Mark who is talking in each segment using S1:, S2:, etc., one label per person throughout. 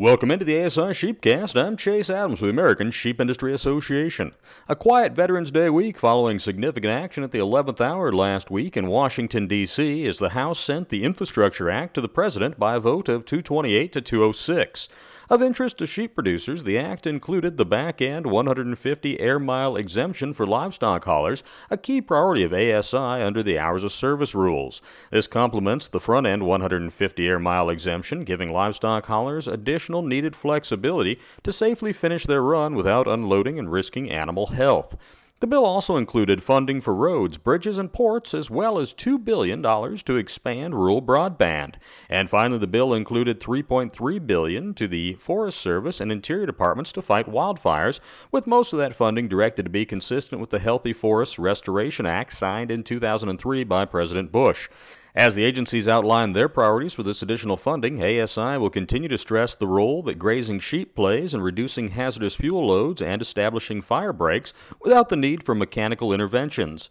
S1: Welcome into the ASI Sheepcast. I'm Chase Adams with the American Sheep Industry Association. A quiet Veterans Day week following significant action at the 11th hour last week in Washington, D.C., as the House sent the Infrastructure Act to the President by a vote of 228 to 206. Of interest to sheep producers, the act included the back end 150 air mile exemption for livestock haulers, a key priority of ASI under the hours of service rules. This complements the front end 150 air mile exemption, giving livestock haulers additional needed flexibility to safely finish their run without unloading and risking animal health. The bill also included funding for roads, bridges, and ports, as well as $2 billion to expand rural broadband. And finally, the bill included 3.3 billion to the Forest Service and Interior Departments to fight wildfires, with most of that funding directed to be consistent with the Healthy Forests Restoration Act signed in 2003 by President Bush. As the agencies outline their priorities for this additional funding, ASI will continue to stress the role that grazing sheep plays in reducing hazardous fuel loads and establishing fire breaks without the need for mechanical interventions.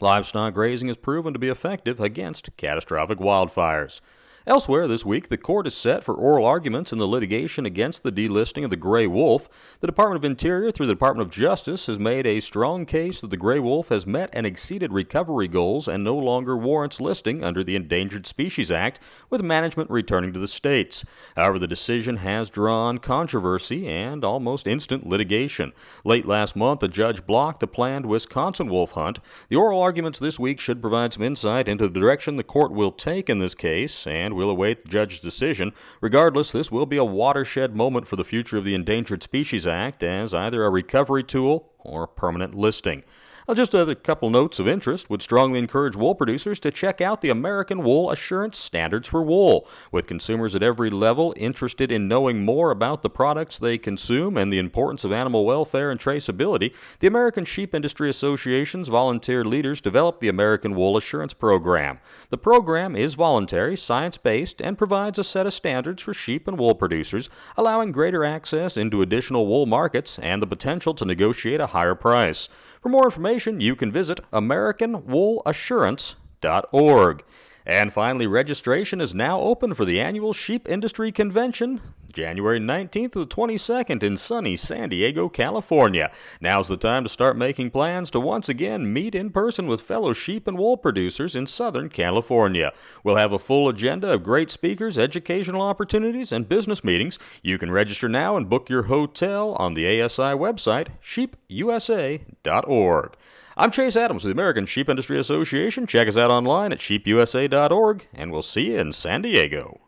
S1: Livestock grazing has proven to be effective against catastrophic wildfires. Elsewhere this week, the court is set for oral arguments in the litigation against the delisting of the gray wolf. The Department of Interior, through the Department of Justice, has made a strong case that the gray wolf has met and exceeded recovery goals and no longer warrants listing under the Endangered Species Act, with management returning to the states. However, the decision has drawn controversy and almost instant litigation. Late last month, a judge blocked a planned Wisconsin wolf hunt. The oral arguments this week should provide some insight into the direction the court will take in this case and and we'll await the judge's decision. Regardless, this will be a watershed moment for the future of the Endangered Species Act as either a recovery tool or permanent listing. Now, just a couple notes of interest would strongly encourage wool producers to check out the American Wool Assurance Standards for Wool. With consumers at every level interested in knowing more about the products they consume and the importance of animal welfare and traceability, the American Sheep Industry Association's volunteer leaders developed the American Wool Assurance Program. The program is voluntary, science based, and provides a set of standards for sheep and wool producers, allowing greater access into additional wool markets and the potential to negotiate a higher price. For more information, you can visit AmericanWoolAssurance.org. And finally, registration is now open for the annual Sheep Industry Convention, January 19th to the 22nd in sunny San Diego, California. Now's the time to start making plans to once again meet in person with fellow sheep and wool producers in Southern California. We'll have a full agenda of great speakers, educational opportunities, and business meetings. You can register now and book your hotel on the ASI website, sheepusa.org. I'm Chase Adams with the American Sheep Industry Association. Check us out online at sheepusa.org, and we'll see you in San Diego.